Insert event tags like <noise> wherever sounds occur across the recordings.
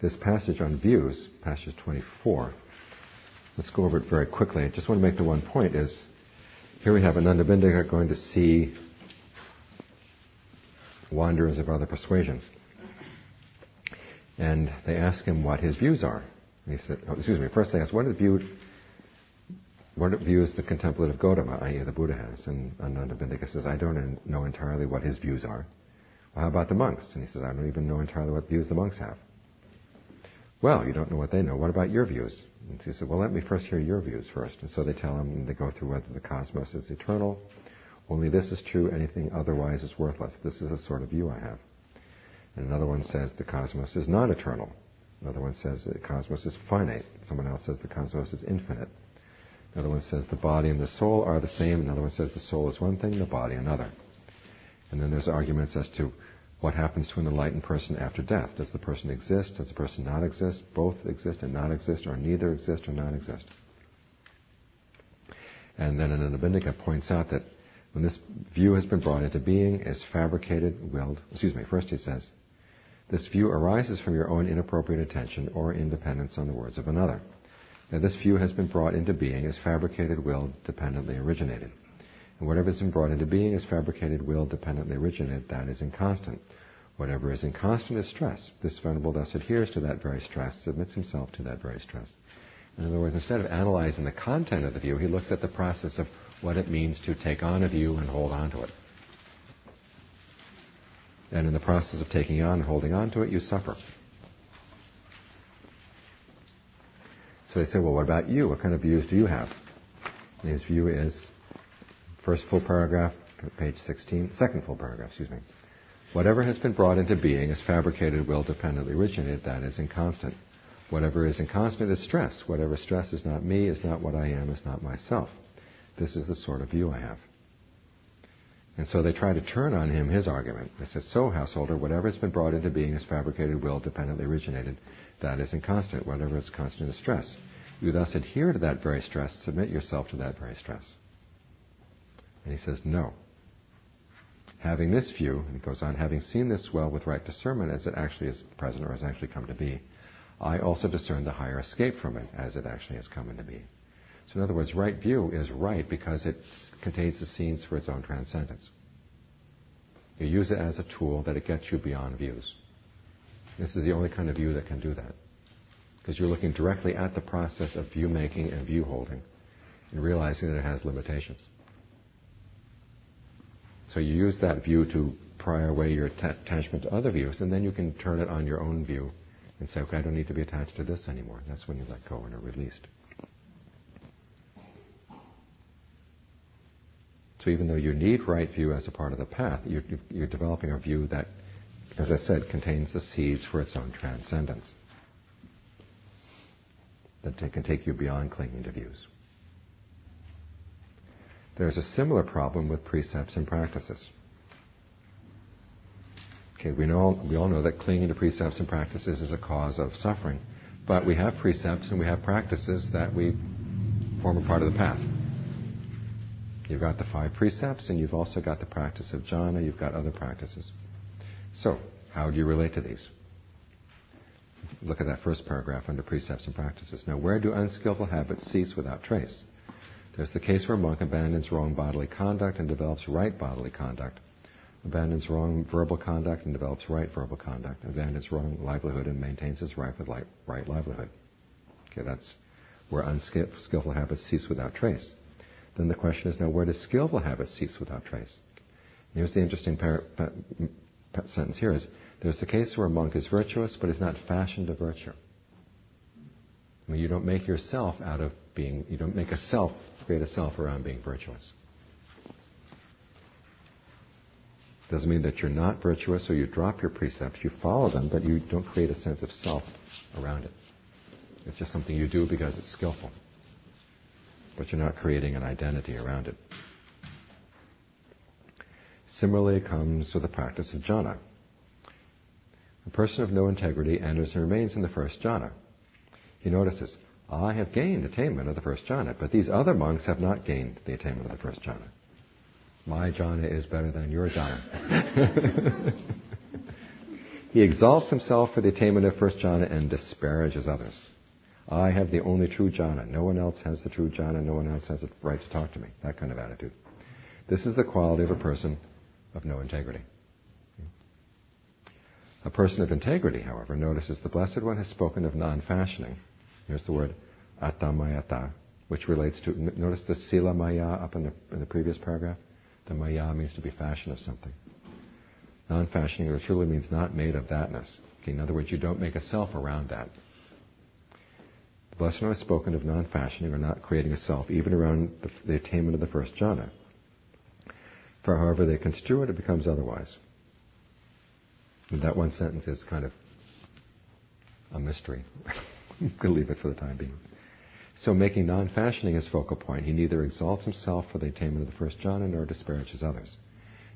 this passage on views, passage 24, let's go over it very quickly. I just want to make the one point is here we have Anathapindika going to see wanderers of other persuasions. And they ask him what his views are. And he said, oh, excuse me, first they ask, what view, what views the contemplative Gotama, i.e. the Buddha has? And Anathapindika says, I don't know entirely what his views are. Well, how about the monks? And he says, I don't even know entirely what views the monks have. Well, you don't know what they know. What about your views? And he said, well, let me first hear your views first. And so they tell him, they go through whether the cosmos is eternal. Only this is true, anything otherwise is worthless. This is the sort of view I have. And another one says the cosmos is not eternal. Another one says the cosmos is finite. Someone else says the cosmos is infinite. Another one says the body and the soul are the same. Another one says the soul is one thing, the body another. And then there's arguments as to what happens to an enlightened person after death. Does the person exist? Does the person not exist? Both exist and not exist, or neither exist or not exist? And then Anathapindika points out that when this view has been brought into being, is fabricated, willed, excuse me, first he says, this view arises from your own inappropriate attention or independence on the words of another. Now this view has been brought into being, is fabricated, willed, dependently originated. And whatever has been brought into being is fabricated, will, dependently originated. That is inconstant. Whatever is inconstant is stress. This venerable thus adheres to that very stress, submits himself to that very stress. In other words, instead of analyzing the content of the view, he looks at the process of what it means to take on a view and hold on to it. And in the process of taking on and holding on to it, you suffer. So they say, well, what about you? What kind of views do you have? And his view is First full paragraph, page 16, second full paragraph, excuse me. Whatever has been brought into being is fabricated, will dependently originated, that is inconstant. Whatever is inconstant is stress. Whatever stress is not me, is not what I am, is not myself. This is the sort of view I have. And so they try to turn on him his argument. They said, so, householder, whatever has been brought into being is fabricated, will dependently originated. That is inconstant. Whatever is constant is stress. You thus adhere to that very stress, submit yourself to that very stress. And he says, no. Having this view, and he goes on, having seen this well with right discernment as it actually is present or has actually come to be, I also discern the higher escape from it as it actually has come into being. So in other words, right view is right because it contains the scenes for its own transcendence. You use it as a tool that it gets you beyond views. This is the only kind of view that can do that. Because you're looking directly at the process of view making and view holding and realizing that it has limitations. So you use that view to pry away your attachment to other views, and then you can turn it on your own view and say, okay, I don't need to be attached to this anymore. That's when you let go and are released. So even though you need right view as a part of the path, you're, you're developing a view that, as I said, contains the seeds for its own transcendence. That can take you beyond clinging to views. There's a similar problem with precepts and practices. Okay, we know we all know that clinging to precepts and practices is a cause of suffering, but we have precepts and we have practices that we form a part of the path. You've got the five precepts, and you've also got the practice of jhana. You've got other practices. So, how do you relate to these? Look at that first paragraph under precepts and practices. Now, where do unskillful habits cease without trace? There's the case where a monk abandons wrong bodily conduct and develops right bodily conduct, abandons wrong verbal conduct and develops right verbal conduct, abandons wrong livelihood and maintains his right, with right livelihood. Okay, that's where unskillful habits cease without trace. Then the question is now, where does skillful habits cease without trace? And here's the interesting par- pa- sentence here is, there's the case where a monk is virtuous but is not fashioned to virtue. I mean, you don't make yourself out of being, you don't make a self create a self around being virtuous. Doesn't mean that you're not virtuous or you drop your precepts. You follow them, but you don't create a sense of self around it. It's just something you do because it's skillful. But you're not creating an identity around it. Similarly, it comes with the practice of jhana. A person of no integrity enters and remains in the first jhana. He notices, I have gained attainment of the first jhana, but these other monks have not gained the attainment of the first jhana. My jhana is better than your jhana. <laughs> He exalts himself for the attainment of first jhana and disparages others. I have the only true jhana. No one else has the true jhana. No one else has the right to talk to me. That kind of attitude. This is the quality of a person of no integrity. A person of integrity, however, notices the Blessed One has spoken of non-fashioning. Here's the word atammayata, which relates to, notice the sila maya up in the, in the previous paragraph? The maya means to be fashion of something. Non-fashioning truly means not made of thatness. Okay, in other words, you don't make a self around that. The Blessed One has spoken of non-fashioning or not creating a self, even around the, the attainment of the first jhana. For however they construe it, it becomes otherwise. And that one sentence is kind of a mystery. <laughs> <laughs> Going to leave it for the time being. So making non-fashioning his focal point, he neither exalts himself for the attainment of the first jhana nor disparages others.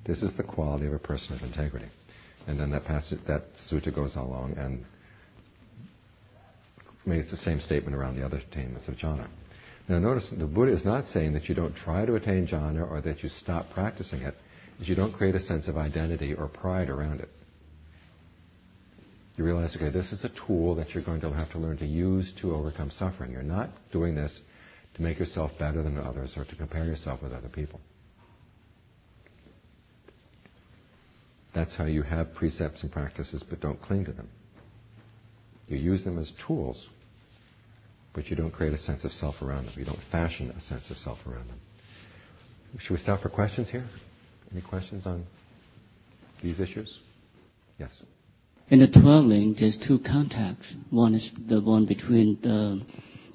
This is the quality of a person of integrity. And then that passage, that sutta goes along and makes the same statement around the other attainments of jhana. Now notice the Buddha is not saying that you don't try to attain jhana or that you stop practicing it, is you don't create a sense of identity or pride around it you realize, okay, this is a tool that you're going to have to learn to use to overcome suffering. You're not doing this to make yourself better than others or to compare yourself with other people. That's how you have precepts and practices, but don't cling to them. You use them as tools, but you don't create a sense of self around them. You don't fashion a sense of self around them. Should we stop for questions here? Any questions on these issues? Yes. In the 12 link, there's two contacts. One is the one between the,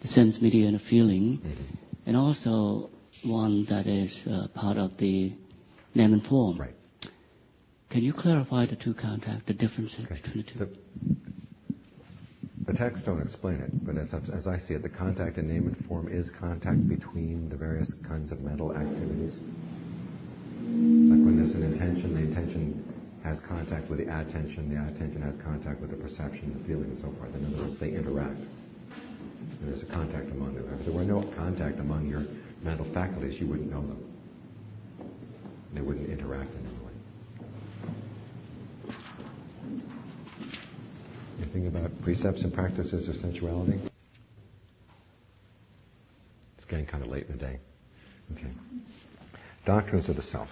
the sense media and the feeling, mm-hmm. and also one that is uh, part of the name and form. Right. Can you clarify the two contacts, the differences okay. between the two? The, the texts don't explain it, but as, as I see it, the contact in name and form is contact between the various kinds of mental activities. Like when there's an intention, the intention has contact with the attention, the attention has contact with the perception, the feeling, and so forth. In other words, they interact. And there's a contact among them. If there were no contact among your mental faculties, you wouldn't know them. They wouldn't interact in any way. Anything about precepts and practices of sensuality? It's getting kind of late in the day. Okay. Doctrines of the self.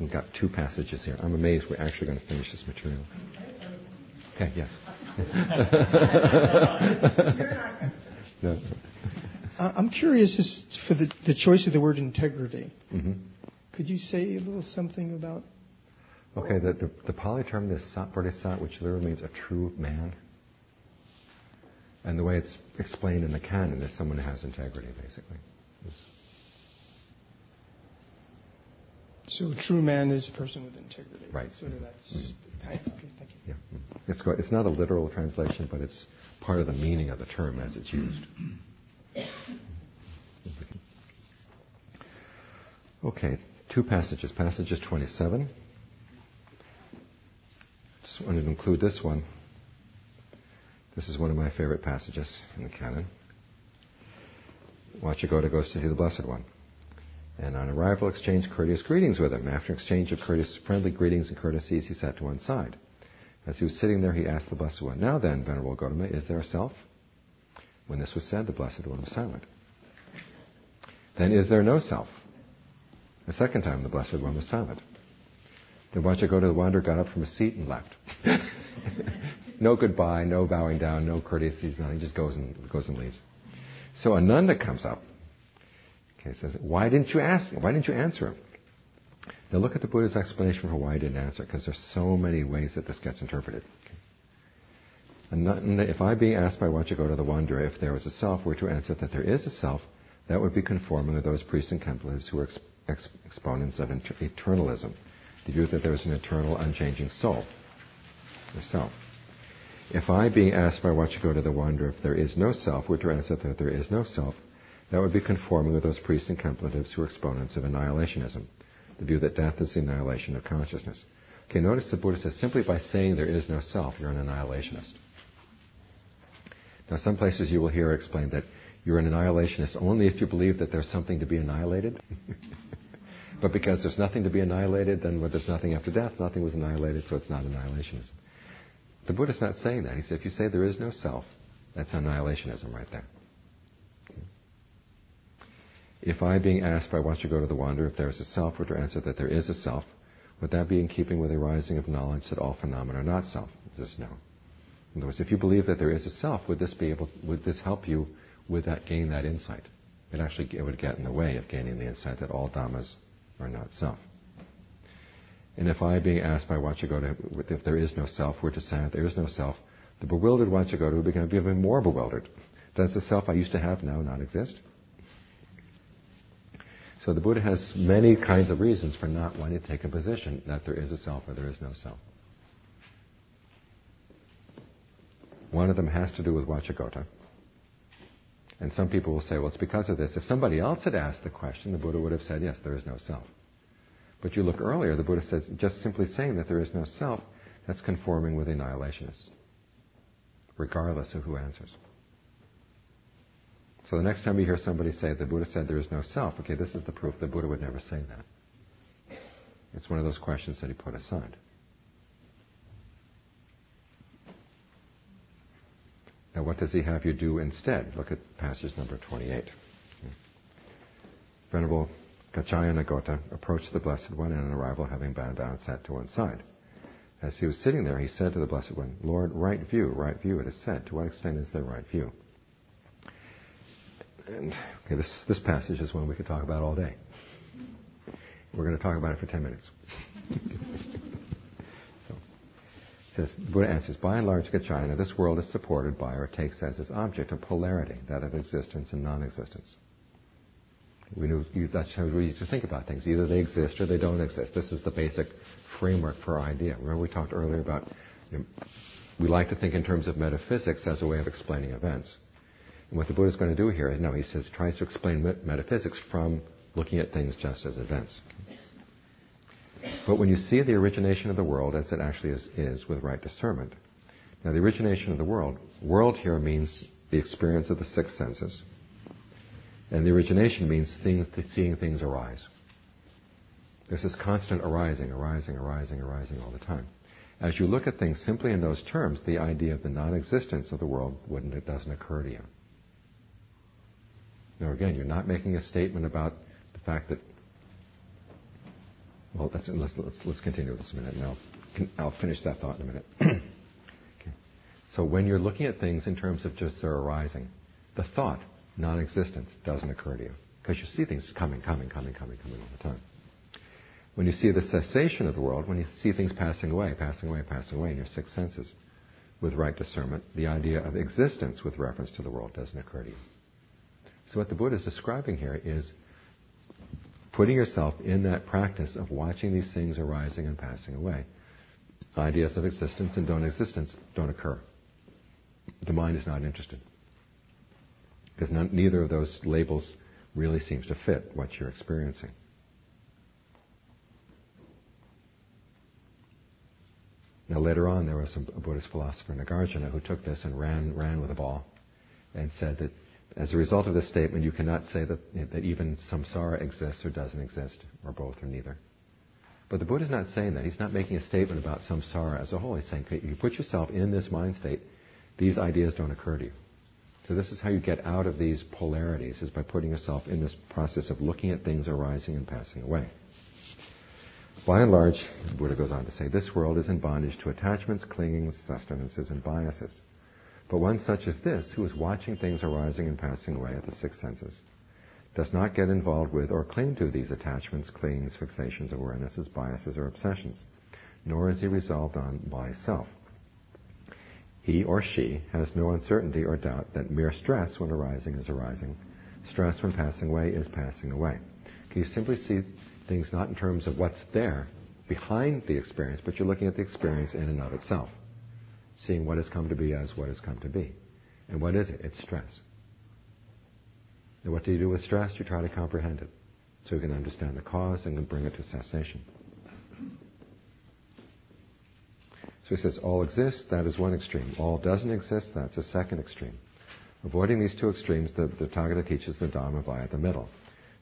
We've got two passages here. I'm amazed we're actually going to finish this material. Okay, yes. <laughs> no. I'm curious for the, the choice of the word integrity. Mm-hmm. Could you say a little something about? Okay, the, the, the Pali term is sappurisa, which literally means a true man. And the way it's explained in the canon is someone who has integrity, basically. It's So a true man is a person with integrity. Right. So that's mm-hmm. okay. Thank you. Yeah. It's it's not a literal translation, but it's part of the meaning of the term as it's used. Okay, two passages. Passages 27. Just wanted to include this one. This is one of my favorite passages in the canon. Vacchagotta goes to go to see the Blessed One and on arrival exchanged courteous greetings with him. After exchange of courteous, friendly greetings and courtesies, he sat to one side. As he was sitting there, he asked the Blessed One, Now then, Venerable Gotama, is there a self? When this was said, the Blessed One was silent. Then is there no self? A second time, the Blessed One was silent. Then Vacchagotta the wanderer got up from his seat and left. <laughs> no goodbye, no bowing down, no courtesies, nothing. He just goes and goes and leaves. So Ananda comes up Okay, says, why didn't you ask? Him? Why didn't you answer him? Now look at the Buddha's explanation for why he didn't answer, because there's so many ways that this gets interpreted. And, not, and if I being asked by Vacchagotta the Wanderer if there was a self were to answer that there is a self, that would be conforming with those priests and contemplatives who are ex- ex- exponents of inter- eternalism, the view that there is an eternal, unchanging soul, or self. If I, being asked by Vacchagotta the Wanderer if there is no self, were to answer that there is no self, that would be conforming with those priests and contemplatives who are exponents of annihilationism, the view that death is the annihilation of consciousness. Okay, notice the Buddha says simply by saying there is no self, you're an annihilationist. Now, some places you will hear explained that you're an annihilationist only if you believe that there's something to be annihilated. <laughs> But because there's nothing to be annihilated, then when there's nothing after death, nothing was annihilated, so it's not annihilationism. The Buddha's not saying that. He said, if you say there is no self, that's annihilationism right there. If I, being asked by to the Wanderer if there is a self, were to answer that there is a self, would that be in keeping with the arising of knowledge that all phenomena are not self? This no. In other words, if you believe that there is a self, would this be able, would this help you with that gain that insight? It actually it would get in the way of gaining the insight that all dhammas are not self. And if I, being asked by Vacchagotta if there is no self, were to say that there is no self, the bewildered Vacchagotta would become even more bewildered. Does the self I used to have now not exist? So the Buddha has many kinds of reasons for not wanting to take a position that there is a self or there is no self. One of them has to do with Vacchagotta. And some people will say, well, it's because of this. If somebody else had asked the question, the Buddha would have said, yes, there is no self. But you look earlier, the Buddha says, just simply saying that there is no self, that's conforming with annihilationists, regardless of who answers. So the next time you hear somebody say the Buddha said there is no self, okay, this is the proof the Buddha would never say that. It's one of those questions that he put aside. Now, what does he have you do instead? Look at passage number 28. Venerable Kaccayana Gotta approached the Blessed One and on arrival, having bowed down, sat to one side. As he was sitting there, he said to the Blessed One, Lord, right view, right view, it is said. To what extent is there right view? And okay, this, this passage is one we could talk about all day. We're going to talk about it for 10 minutes. <laughs> so, it says, the Buddha answers, by and large, Kaccayana, this world is supported by or takes as its object a polarity, that of existence and non-existence. We knew, that's how we used to think about things. Either they exist or they don't exist. This is the basic framework for our idea. Remember we talked earlier about, you know, we like to think in terms of metaphysics as a way of explaining events. And what the Buddha is going to do here no, he says, tries to explain metaphysics from looking at things just as events. But when you see the origination of the world as it actually is, is with right discernment, now the origination of the world, world here means the experience of the six senses, and the origination means things, seeing things arise. There's this constant arising, arising, arising, arising all the time. As you look at things simply in those terms, the idea of the non-existence of the world wouldn't, it doesn't occur to you. Now, again, you're not making a statement about the fact that. Well, let's, let's, let's, continue this a minute, and I'll, I'll finish that thought in a minute. <clears throat> okay. So, when you're looking at things in terms of just their arising, the thought, non existence, doesn't occur to you. Because you see things coming, coming, coming, coming, coming all the time. When you see the cessation of the world, when you see things passing away, passing away, passing away in your six senses, with right discernment, the idea of existence with reference to the world doesn't occur to you. So what the Buddha is describing here is putting yourself in that practice of watching these things arising and passing away. Ideas of existence and don't existence don't occur. The mind is not interested. Because none, neither of those labels really seems to fit what you're experiencing. Now later on, there was a Buddhist philosopher, Nagarjuna, who took this and ran ran with a ball, and said that as a result of this statement, you cannot say that, that even samsara exists or doesn't exist, or both or neither. But the Buddha is not saying that. He's not making a statement about samsara as a whole. He's saying, if you put yourself in this mind state, these ideas don't occur to you. So this is how you get out of these polarities, is by putting yourself in this process of looking at things arising and passing away. By and large, the Buddha goes on to say, this world is in bondage to attachments, clingings, sustenances, and biases. But one such as this, who is watching things arising and passing away at the six senses, does not get involved with or cling to these attachments, clingings, fixations, awarenesses, biases, or obsessions, nor is he resolved on by self. He or she has no uncertainty or doubt that mere stress when arising is arising, stress when passing away is passing away. You simply see things not in terms of what's there behind the experience, but you're looking at the experience in and of itself seeing what has come to be as what has come to be. And what is it? It's stress. And what do you do with stress? You try to comprehend it so you can understand the cause and then bring it to cessation. So he says, all exists, that is one extreme. All doesn't exist, that's a second extreme. Avoiding these two extremes, the, the Tathagata teaches the Dharma via the middle.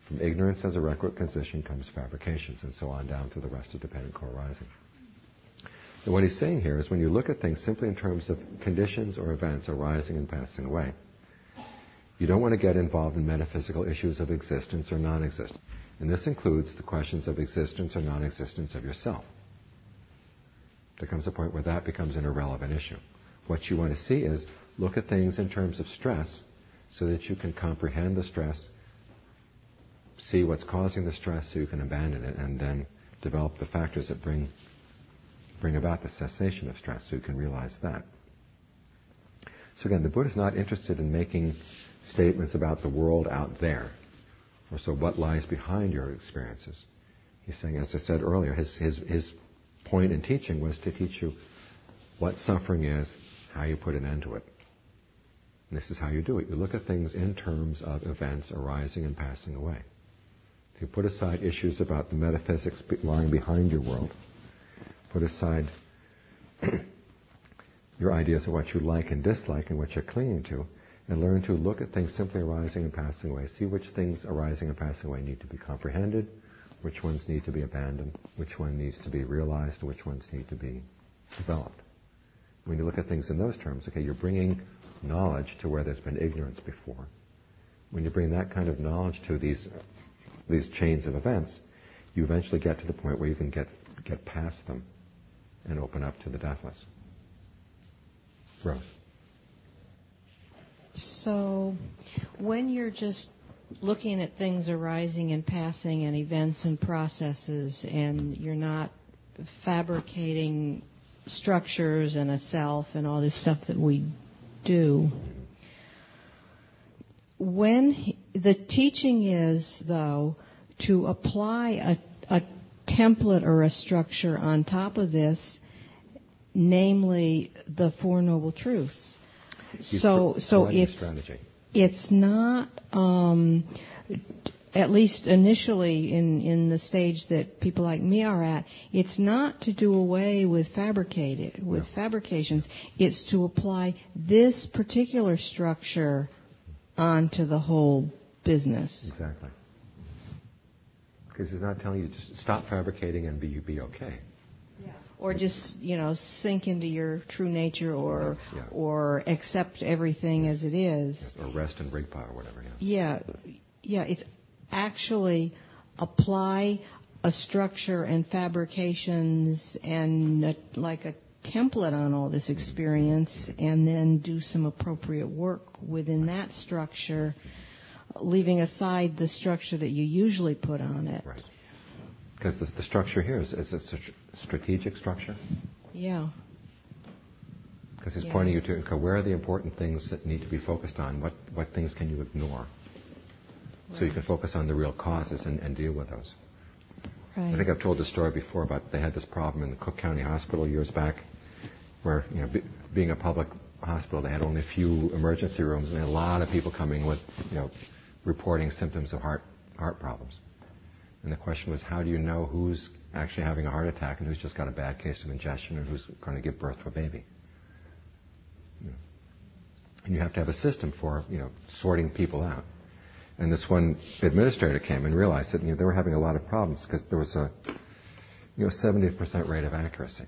From ignorance as a requisite condition comes fabrications, and so on down through the rest of dependent co-arising. And what he's saying here is when you look at things simply in terms of conditions or events arising and passing away, you don't want to get involved in metaphysical issues of existence or non existence. And this includes the questions of existence or non existence of yourself. There comes a point where that becomes an irrelevant issue. What you want to see is look at things in terms of stress so that you can comprehend the stress, see what's causing the stress so you can abandon it, and then develop the factors that bring, bring about the cessation of stress so you can realize that. So again, the Buddha is not interested in making statements about the world out there, or so what lies behind your experiences. He's saying, as I said earlier, his, his, his point in teaching was to teach you what suffering is, how you put an end to it. And this is how you do it. You look at things in terms of events arising and passing away. So you put aside issues about the metaphysics lying behind your world. Put aside <clears throat> your ideas of what you like and dislike and what you're clinging to, and learn to look at things simply arising and passing away. See which things arising and passing away need to be comprehended, which ones need to be abandoned, which one needs to be realized, which ones need to be developed. When you look at things in those terms, okay, you're bringing knowledge to where there's been ignorance before. When you bring that kind of knowledge to these these chains of events, you eventually get to the point where you can get get past them and open up to the deathless. Rose. So, when you're just looking at things arising and passing and events and processes, and you're not fabricating structures and a self and all this stuff that we do. When he, the teaching is, though, to apply a, a template or a structure on top of this, namely the Four Noble Truths. So, so it's strategy. it's not um, at least initially in, in the stage that people like me are at, it's not to do away with fabricated with No. fabrications. It's to apply this particular structure onto the whole business. Exactly. Because he's not telling you to stop fabricating and be be okay. Or just, you know, sink into your true nature or Yeah. or accept everything as it is. Or rest in Rigpa or whatever. Yeah. Yeah, yeah. It's actually apply a structure and fabrications and a, like a template on all this experience, mm-hmm. and then do some appropriate work within that structure, leaving aside the structure that you usually put on it. Right. Because the, the structure here is, is a str- strategic structure. Yeah. Because he's Yeah. pointing you to okay, where are the important things that need to be focused on? What what things can you ignore? So you can focus on the real causes and, and deal with those. Right. I think I've told this story before about they had this problem in the Cook County Hospital years back, where you know, be, being a public hospital, they had only a few emergency rooms, and they had a lot of people coming with, you know, reporting symptoms of heart heart problems. And the question was, how do you know who's actually having a heart attack and who's just got a bad case of ingestion and who's going to give birth to a baby? You. And you have to have a system for, you know, sorting people out. And this one administrator came and realized that you know, they were having a lot of problems because there was a you know 70% rate of accuracy,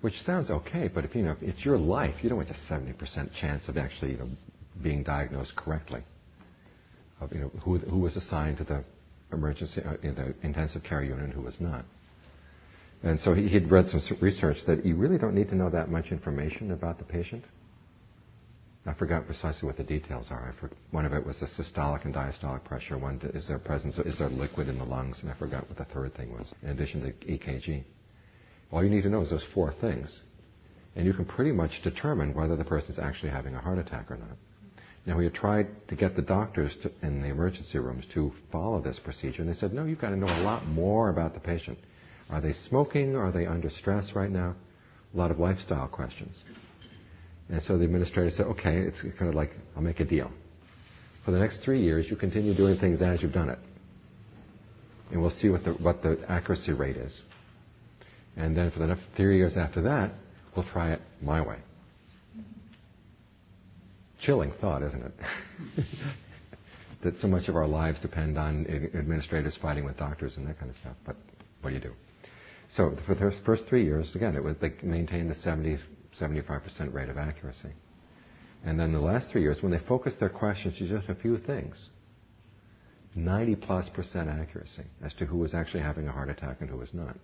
which sounds okay, but if you know if it's your life, you don't want a 70% chance of actually you know being diagnosed correctly. Of you know who who was assigned to the emergency uh, in the intensive care unit and who was not. And so he, he'd read some research that you really don't need to know that much information about the patient. I forgot precisely what the details are. For, one of it was the systolic and diastolic pressure. One is there presence, is there liquid in the lungs, and I forgot what the third thing was. In addition to EKG, all you need to know is those four things, and you can pretty much determine whether the person's actually having a heart attack or not. Now we had tried to get the doctors to, in the emergency rooms to follow this procedure, and they said, "No, you've got to know a lot more about the patient. Are they smoking? Are they under stress right now? A lot of lifestyle questions." And so the administrator said, okay, it's kind of like, I'll make a deal. For the next three years, you continue doing things as you've done it. And we'll see what the, what the accuracy rate is. And then for the next three years after that, we'll try it my way. Chilling thought, isn't it? <laughs> that so much of our lives depend on administrators fighting with doctors and that kind of stuff. But what do you do? So for the first three years, again, it was they maintained the 70, 75% rate of accuracy. And then the last three years, when they focused their questions to just a few things, 90 plus percent accuracy as to who was actually having a heart attack and who was not.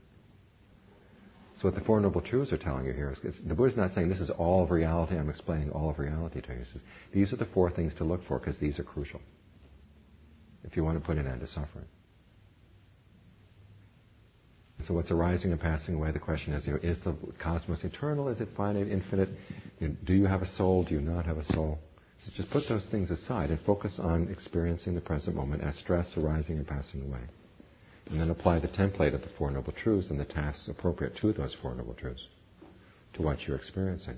So what the Four Noble Truths are telling you here is the Buddha's not saying this is all of reality. I'm explaining all of reality to you. He Says, these are the four things to look for because these are crucial if you want to put an end to suffering. So what's arising and passing away? The question is, you know, is the cosmos eternal? Is it finite, infinite? You know, do you have a soul? Do you not have a soul? So just put those things aside and focus on experiencing the present moment as stress arising and passing away. And then apply the template of the Four Noble Truths and the tasks appropriate to those Four Noble Truths, to what you're experiencing.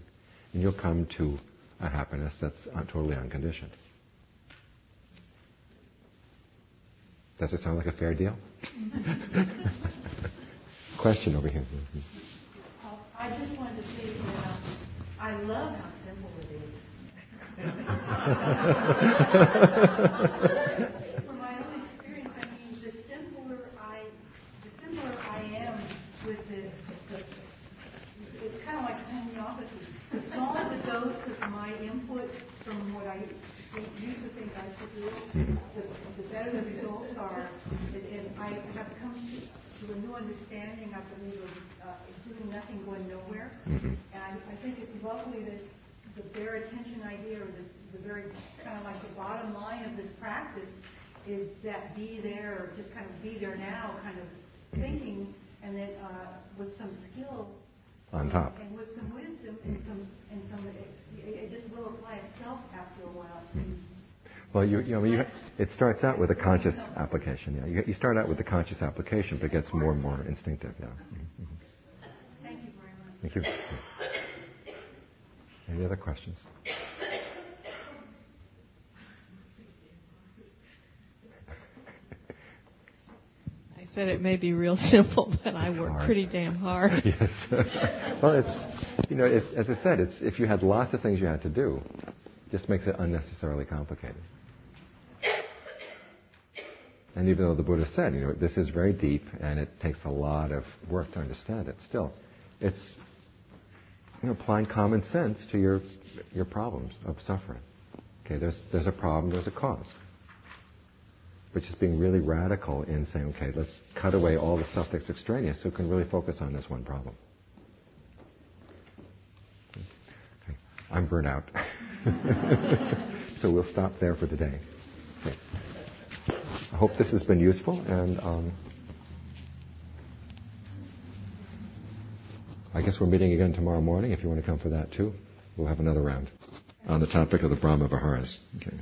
And you'll come to a happiness that's totally unconditioned. Does it sound like a fair deal? <laughs> Question over here. I just wanted to say that I love how simple it is. <laughs> <laughs> From my own experience, I mean, the simpler I, the simpler I am with this, the, it's kind of like homeopathy. The smaller the dose of my input from what I used to think I should do, the, the better the results are. And, and I have come to to a new understanding, I believe, of uh, doing nothing, going nowhere. Mm-hmm. And I, I think it's lovely that the bare attention idea, or the, the very kind of like the bottom line of this practice, is that be there, or just kind of be there now, kind of thinking, and then uh, with some skill on top, and, and with some wisdom, and mm-hmm. some and some, it, it, just will apply itself after a while. Mm-hmm. Well, you, you know, you, it starts out with a conscious application. Yeah, you, you, start out with the conscious application, but it gets more and more instinctive. Yeah. Mm-hmm. Thank you very much. Thank you. Any other questions? I said it may be real <laughs> simple, but I work hard. pretty damn hard. <laughs> yes. well, it's you know, it's, as I said, it's if you had lots of things you had to do, it just makes it unnecessarily complicated. And even though the Buddha said, you know, this is very deep and it takes a lot of work to understand it, still, it's you know, applying common sense to your your problems of suffering. Okay, there's there's a problem, there's a cause. But just being really radical in saying, okay, let's cut away all the stuff that's extraneous so we can really focus on this one problem. Okay. I'm burnt out. <laughs> so we'll stop there for today. Okay. I hope this has been useful, and um, I guess we're meeting again tomorrow morning if you want to come for that too. We'll have another round on the topic of the Brahma Viharas. Okay.